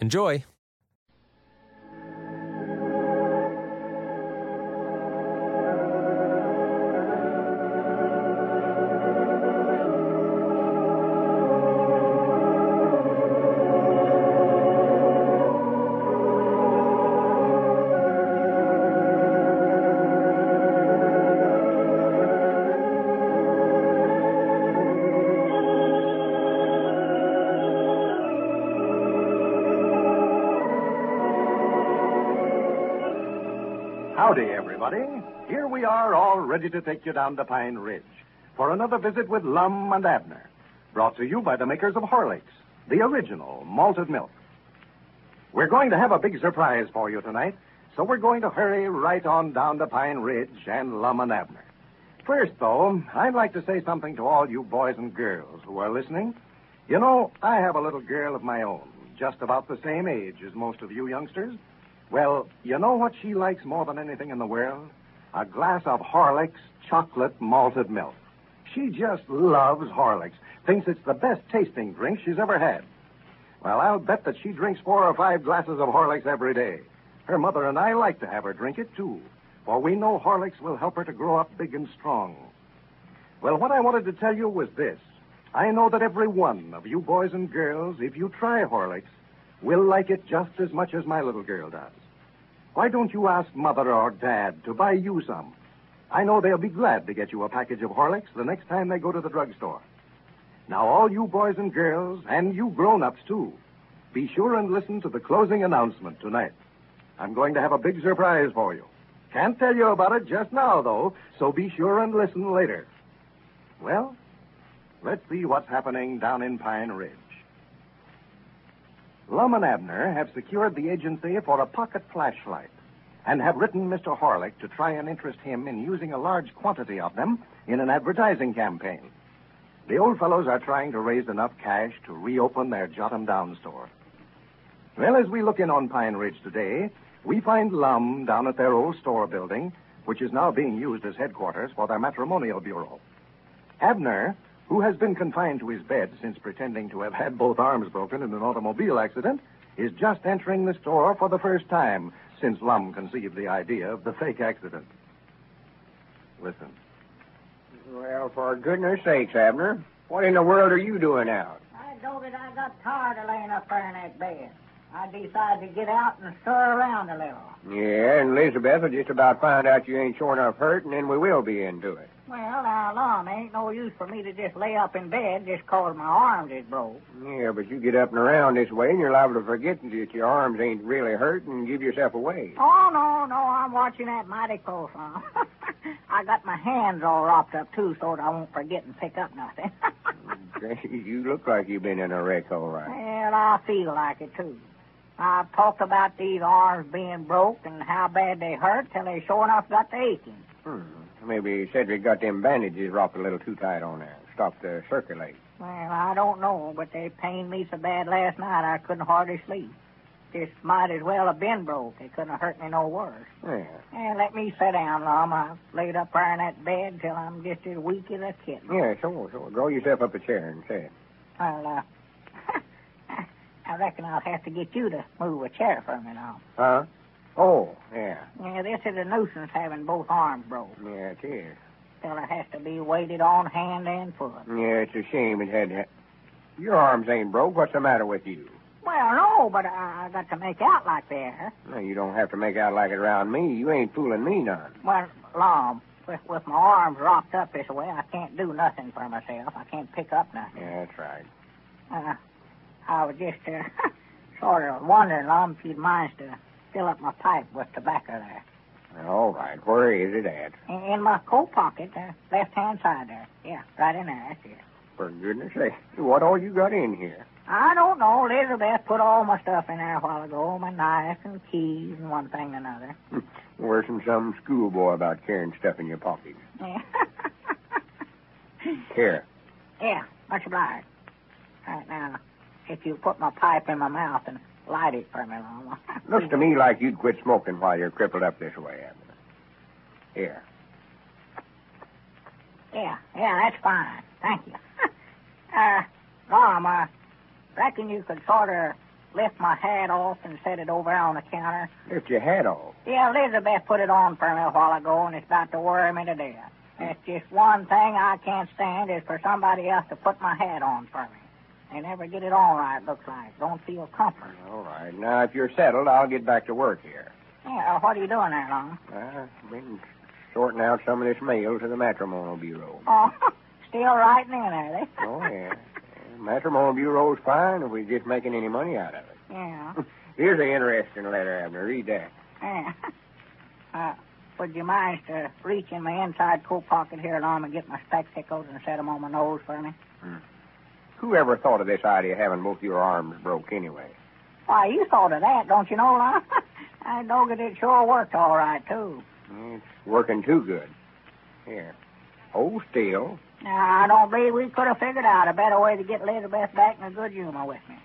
Enjoy! Howdy, everybody. Here we are, all ready to take you down to Pine Ridge for another visit with Lum and Abner. Brought to you by the makers of Horlicks, the original malted milk. We're going to have a big surprise for you tonight, so we're going to hurry right on down to Pine Ridge and Lum and Abner. First, though, I'd like to say something to all you boys and girls who are listening. You know, I have a little girl of my own, just about the same age as most of you youngsters. Well, you know what she likes more than anything in the world? A glass of Horlicks chocolate malted milk. She just loves Horlicks, thinks it's the best tasting drink she's ever had. Well, I'll bet that she drinks four or five glasses of Horlicks every day. Her mother and I like to have her drink it, too, for we know Horlicks will help her to grow up big and strong. Well, what I wanted to tell you was this. I know that every one of you boys and girls, if you try Horlicks, will like it just as much as my little girl does. Why don't you ask Mother or Dad to buy you some? I know they'll be glad to get you a package of Horlicks the next time they go to the drugstore. Now, all you boys and girls, and you grown-ups, too, be sure and listen to the closing announcement tonight. I'm going to have a big surprise for you. Can't tell you about it just now, though, so be sure and listen later. Well, let's see what's happening down in Pine Ridge. Lum and Abner have secured the agency for a pocket flashlight and have written Mr. Horlick to try and interest him in using a large quantity of them in an advertising campaign. The old fellows are trying to raise enough cash to reopen their Jot 'em Down store. Well, as we look in on Pine Ridge today, we find Lum down at their old store building, which is now being used as headquarters for their matrimonial bureau. Abner, who has been confined to his bed since pretending to have had both arms broken in an automobile accident, is just entering the store for the first time since Lum conceived the idea of the fake accident. Listen. Well, for goodness sakes, Abner, what in the world are you doing out? I told it I got tired of laying up there in that bed. I decided to get out and stir around a little. Yeah, and Elizabeth will just about find out you ain't sure enough hurt, and then we will be into it. Well, now, Lum, ain't no use for me to just lay up in bed just 'cause my arms is broke. Yeah, but you get up and around this way, and you're liable to forget that your arms ain't really hurt and give yourself away. Oh, no, no, I'm watching that mighty close, Lum. I got my hands all wrapped up, too, so that I won't forget and pick up nothing. you look like you've been in a wreck, all right. well, I feel like it, too. I've talked about these arms being broke and how bad they hurt till they sure enough got to aching. Hmm. Maybe Cedric got them bandages wrapped a little too tight on there. Stopped the circulate. Well, I don't know, but they pained me so bad last night I couldn't hardly sleep. Just might as well have been broke. They couldn't have hurt me no worse. Yeah. And let me sit down, Lum. I've laid up there in that bed till I'm just as weak as a kitten. Yeah, sure, sure. Draw yourself up a chair and sit. Well, uh, I reckon I'll have to get you to move a chair for me now. Huh? Oh, yeah. Yeah, this is a nuisance having both arms broke. Yeah, it is. Fella has to be weighted on hand and foot. Yeah, it's a shame it had to. Your arms ain't broke. What's the matter with you? Well, no, but I, I got to make out like that. No, you don't have to make out like it around me. You ain't fooling me none. Well, Lum, with, with my arms rocked up this way, I can't do nothing for myself. I can't pick up nothing. Yeah, that's right. Uh, I was just uh, sort of wondering, Lum, if you'd mind to fill up my pipe with tobacco there. All right. Where is it at? In, in my coat pocket, uh, left-hand side there. Yeah, right in there. That's it. For goodness sake, what all you got in here? I don't know. Elizabeth put all my stuff in there a while ago, my knife and keys and one thing and another. Worse than some schoolboy about carrying stuff in your pocket. Yeah. Here. yeah, much obliged. Right now, if you put my pipe in my mouth and light it for me, Lum. Looks to me like you'd quit smoking while you're crippled up this way, Abner. Here. Yeah, yeah, that's fine. Thank you. uh, Lum, I reckon you could sort of lift my hat off and set it over on the counter. Lift your hat off. Yeah, Elizabeth put it on for me a while ago, and it's about to worry me to death. That's just one thing I can't stand is for somebody else to put my hat on for me. They never get it all right, looks like. Don't feel comfort. All right. Now, if you're settled, I'll get back to work here. Yeah, uh, what are you doing there, Lum? I've been sorting out some of this mail to the matrimonial bureau. Oh, still writing in there, they? Oh, yeah. yeah. Matrimonial bureau's fine if we're just making any money out of it. Yeah, Here's an interesting letter, Abner. Read that. yeah. Uh, would you mind to reach in my inside coat pocket here, Lum, and get my spectacles and set 'em on my nose for me? Who ever thought of this idea of having both your arms broke anyway? Why, you thought of that, don't you know, Lum? I know that it sure worked all right, too. It's working too good. Here. Hold still. Now, I don't believe we could have figured out a better way to get Elizabeth back in a good humor with me.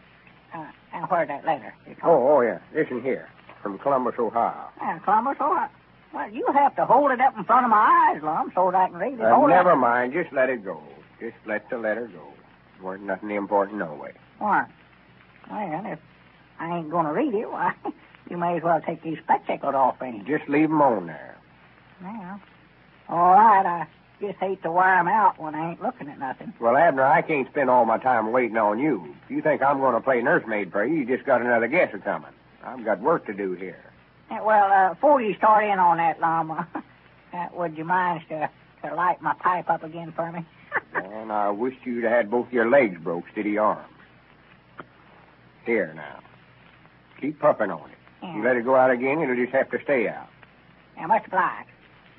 Uh, and where's that letter? you told me? Oh, oh, yeah. Listen here. From Columbus, Ohio. Yeah, Columbus, Ohio. well, you have to hold it up in front of my eyes, Lum, so that I can read it. Uh, never mind. Just let it go. Just let the letter go. Weren't nothing important no way. Why? Well, if I ain't going to read it, why, you may as well take these spectacles off, ain't you? Just leave 'em on there. Well, all right, I just hate to wear 'em out when I ain't looking at nothing. Well, Abner, I can't spend all my time waiting on you. If you think I'm going to play nursemaid for you, you just got another guess a coming. I've got work to do here. Yeah, well, uh, before you start in on that, Lum, uh, uh, would you mind to, to light my pipe up again for me? And I wish you'd had both your legs broke instead of your arms. Here now. Keep puffing on it. You let it go out again, it'll just have to stay out. Yeah, much obliged.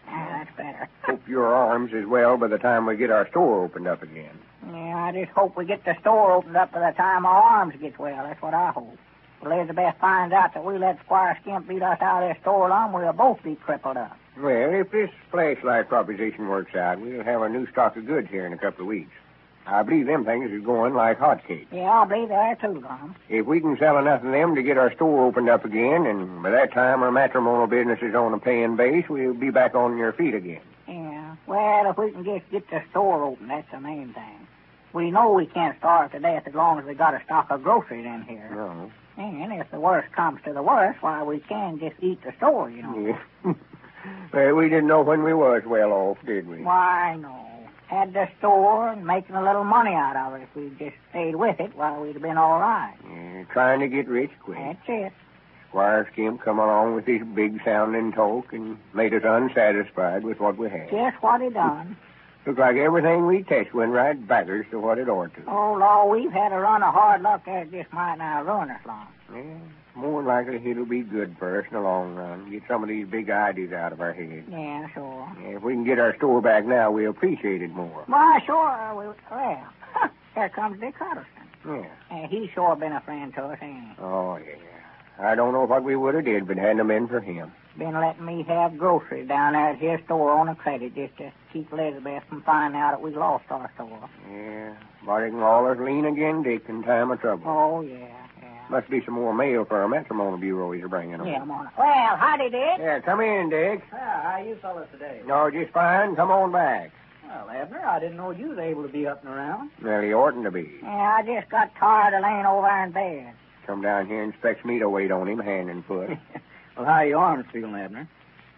Yeah, that's better. Hope your arms is well by the time we get our store opened up again. Yeah, I just hope we get the store opened up by the time our arms gets well. That's what I hope. If Elizabeth finds out that we let Squire Skimp beat us out of this store alone, we'll both be crippled up. Well, if this flashlight proposition works out, we'll have a new stock of goods here in a couple of weeks. I believe them things is going like hotcakes. Yeah, I believe there too, Lum. If we can sell enough of them to get our store opened up again, and by that time our matrimonial business is on a paying base, we'll be back on your feet again. Yeah. Well, if we can just get the store open, that's the main thing. We know we can't starve to death as long as we got a stock of groceries in here. No. And if the worst comes to the worst, why, we can just eat the store, you know. Yeah. well, we didn't know when we was well off, did we? Why, no. Had the store and making a little money out of it. If we'd just stayed with it, why, we'd have been all right. Yeah, trying to get rich quick. That's it. Squire Skimp come along with his big sounding talk and made us unsatisfied with what we had. Just what he done. Looked like everything we touched went right backwards to what it ought to. Oh, Lord, we've had a run of hard luck that just might now ruin us, Lum. Yeah, more likely it'll be good for us in the long run. Get some of these big ideas out of our heads. Yeah, sure. Yeah, if we can get our store back now, we'll appreciate it more. Why, sure. We, well, there comes Dick Huddleston. Yeah. Uh, he's sure been a friend to us, ain't he? Oh, yeah. I don't know what we would have did, but hadn't have been for him. Been letting me have groceries down there at his store on a credit just to keep Elizabeth from finding out that we lost our store. Yeah, but it can always lean again, Dick, in time of trouble. Oh, yeah. Must be some more mail for our matrimonial bureau he's bringing them. Yeah, I'm on. Well, howdy, Dick. Yeah, come in, Dick. Yeah, how you fellas today? No, just fine. Come on back. Well, Abner, I didn't know you was able to be up and around. Well, he oughtn't to be. Yeah, I just got tired of laying over in bed. Come down here and expects me to wait on him hand and foot. well, how your arms feeling, Abner?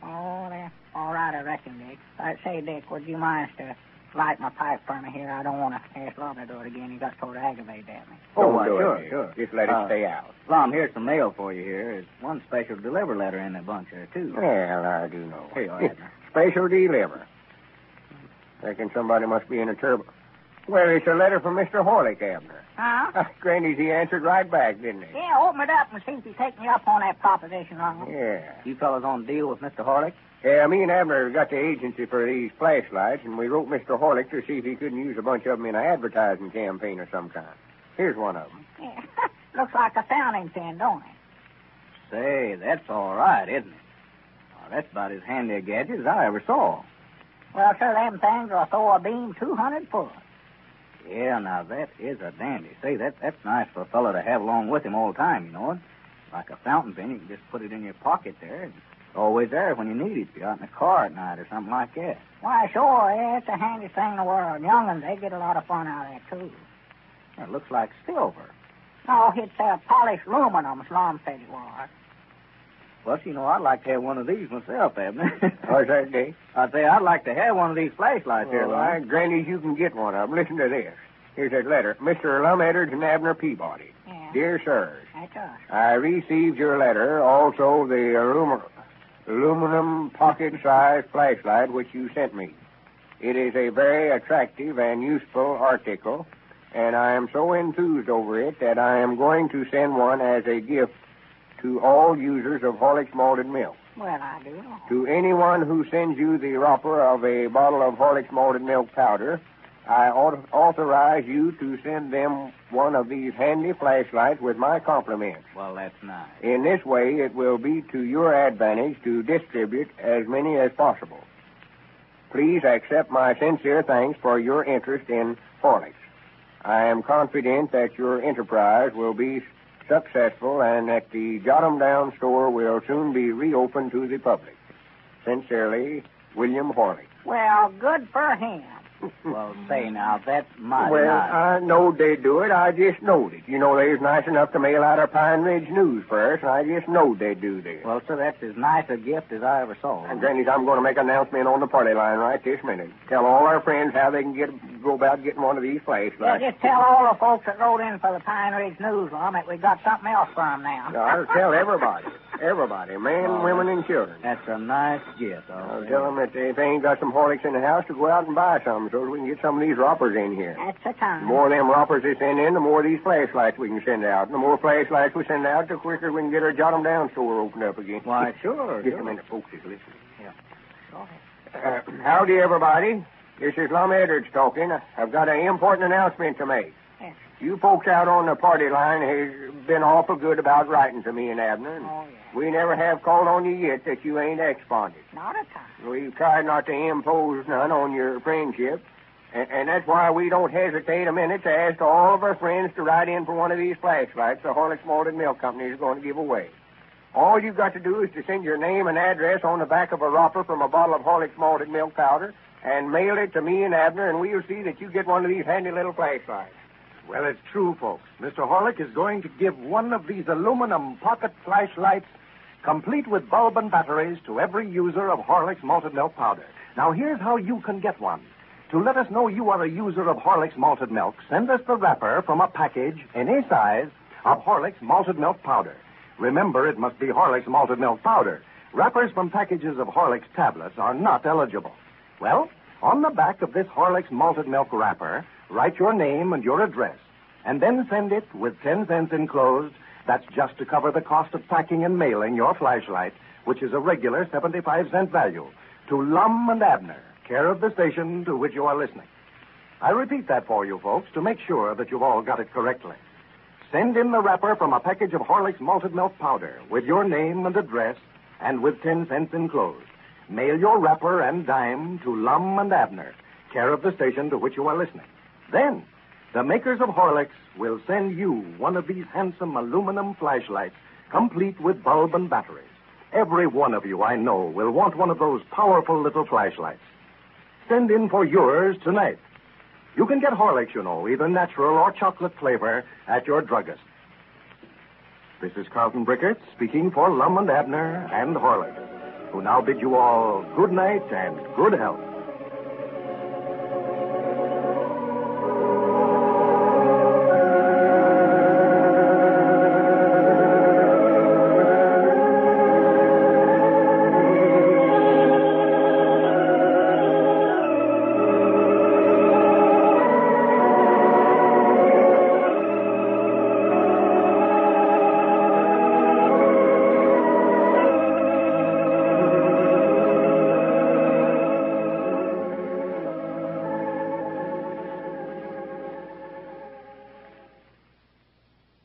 Oh, they're all right, I reckon, Dick. I say, Dick, would you mind to light my pipe for me here. I don't want to ask Lum to do it again. He got sort of aggravated at me. Oh, Don't why, do sure, Nick. sure. Just let it Uh, stay out. Lum, here's some mail for you here. There's one special deliver letter in that bunch there, too. Well, I do know. Here you are, Abner. Special deliver. Reckon somebody must be in a turbo. Well, it's a letter from Mr. Horlick, Abner. Huh? Granny's he answered right back, didn't he? Yeah, open it up and see if he take me up on that proposition, Lum. Yeah. You fellas on deal with Mr. Horlick? Yeah, me and Abner got the agency for these flashlights, and we wrote Mr. Horlick to see if he couldn't use a bunch of them in an advertising campaign of some kind. Here's one of them. Yeah. Looks like a fountain pen, don't it? Say, that's all right, isn't it? Well, that's about as handy a gadget as I ever saw. Well, sir, them things will throw a beam 200 foot. Yeah, now that is a dandy. Say, that that's nice for a fellow to have along with him all the time, you know. Like a fountain pen, you can just put it in your pocket there. It's always there when you need it. If you're out in the car at night or something like that. Why, sure, yeah, it's the handiest thing in the world. Young'uns, they get a lot of fun out of that, too. It looks like silver. No, it's uh, polished aluminum, Slum said it was. Well, you know, I'd like to have one of these myself, Abner. What's that, Dick? I'd say I'd like to have one of these flashlights here, All right, Lum. Granny's, you can get one of them. Listen to this. Here's that letter. Mr. Lum Edwards and Abner Peabody. Yeah, Dear sirs, that's us. I received your letter, also the aluminum, aluminum pocket-sized flashlight which you sent me. It is a very attractive and useful article, and I am so enthused over it that I am going to send one as a gift to all users of Horlick's malted milk. Well, I do. To anyone who sends you the wrapper of a bottle of Horlick's malted milk powder, I authorize you to send them one of these handy flashlights with my compliments. Well, that's nice. In this way, it will be to your advantage to distribute as many as possible. Please accept my sincere thanks for your interest in Horlicks. I am confident that your enterprise will be successful and that the Jot 'em Down store will soon be reopened to the public. Sincerely, William Horlick. Well, good for him. Well, say now, that's my Well. I knowed they'd do it. I just knowed it. You know, they was nice enough to mail out our Pine Ridge News for us, and I just knowed they'd do this. Well, sir, that's as nice a gift as I ever saw. And Granny's, I'm going to make an announcement on the party line right this minute. Tell all our friends how they can get go about getting one of these flashlights. Yeah, just tell all the folks that wrote in for the Pine Ridge News, Lum, that we got something else for 'em now. I'll tell everybody, everybody, men, Oh, women, and children. That's a nice gift. all I'll right. tell them that if they ain't got some Horlicks in the house, to go out and buy some so we can get some of these roppers in here. That's the time. The more of them roppers they send in, the more of these flashlights we can send out. And the more flashlights we send out, the quicker we can get our Jot 'em Down store opened up again. Why, sure. Just sure. a minute, folks is listening. Go ahead. Uh, howdy, everybody. This is Lum Edwards talking. I've got an important announcement to make. Yes. You folks out on the party line has been awful good about writing to me and Abner. and Oh, yeah. We never have called on you yet that you ain't exponded. Not a time. We've tried not to impose none on your friendship, and, and that's why we don't hesitate a minute to ask all of our friends to write in for one of these flashlights the Horlicks Malted Milk Company is going to give away. All you've got to do is to send your name and address on the back of a wrapper from a bottle of Horlicks Malted Milk Powder and mail it to me and Abner, and we'll see that you get one of these handy little flashlights. Well, it's true, folks. Mr. Horlick is going to give one of these aluminum pocket flashlights, complete with bulb and batteries, to every user of Horlick's malted milk powder. Now, here's how you can get one. To let us know you are a user of Horlick's malted milk, send us the wrapper from a package, any size, of Horlick's malted milk powder. Remember, it must be Horlick's malted milk powder. Wrappers from packages of Horlick's tablets are not eligible. Well, on the back of this Horlick's malted milk wrapper, write your name and your address, and then send it with 10 cents enclosed. That's just to cover the cost of packing and mailing your flashlight, which is a regular 75 cent value, to Lum and Abner, care of the station to which you are listening. I repeat that for you, folks, to make sure that you've all got it correctly. Send in the wrapper from a package of Horlick's malted milk powder with your name and address and with 10 cents enclosed. Mail your wrapper and dime to Lum and Abner, care of the station to which you are listening. Then, the makers of Horlicks will send you one of these handsome aluminum flashlights, complete with bulb and batteries. Every one of you, I know, will want one of those powerful little flashlights. Send in for yours tonight. You can get Horlicks, you know, either natural or chocolate flavor, at your druggist. This is Carlton Brickert speaking for Lum and Abner and Horlicks, who now bid you all good night and good health.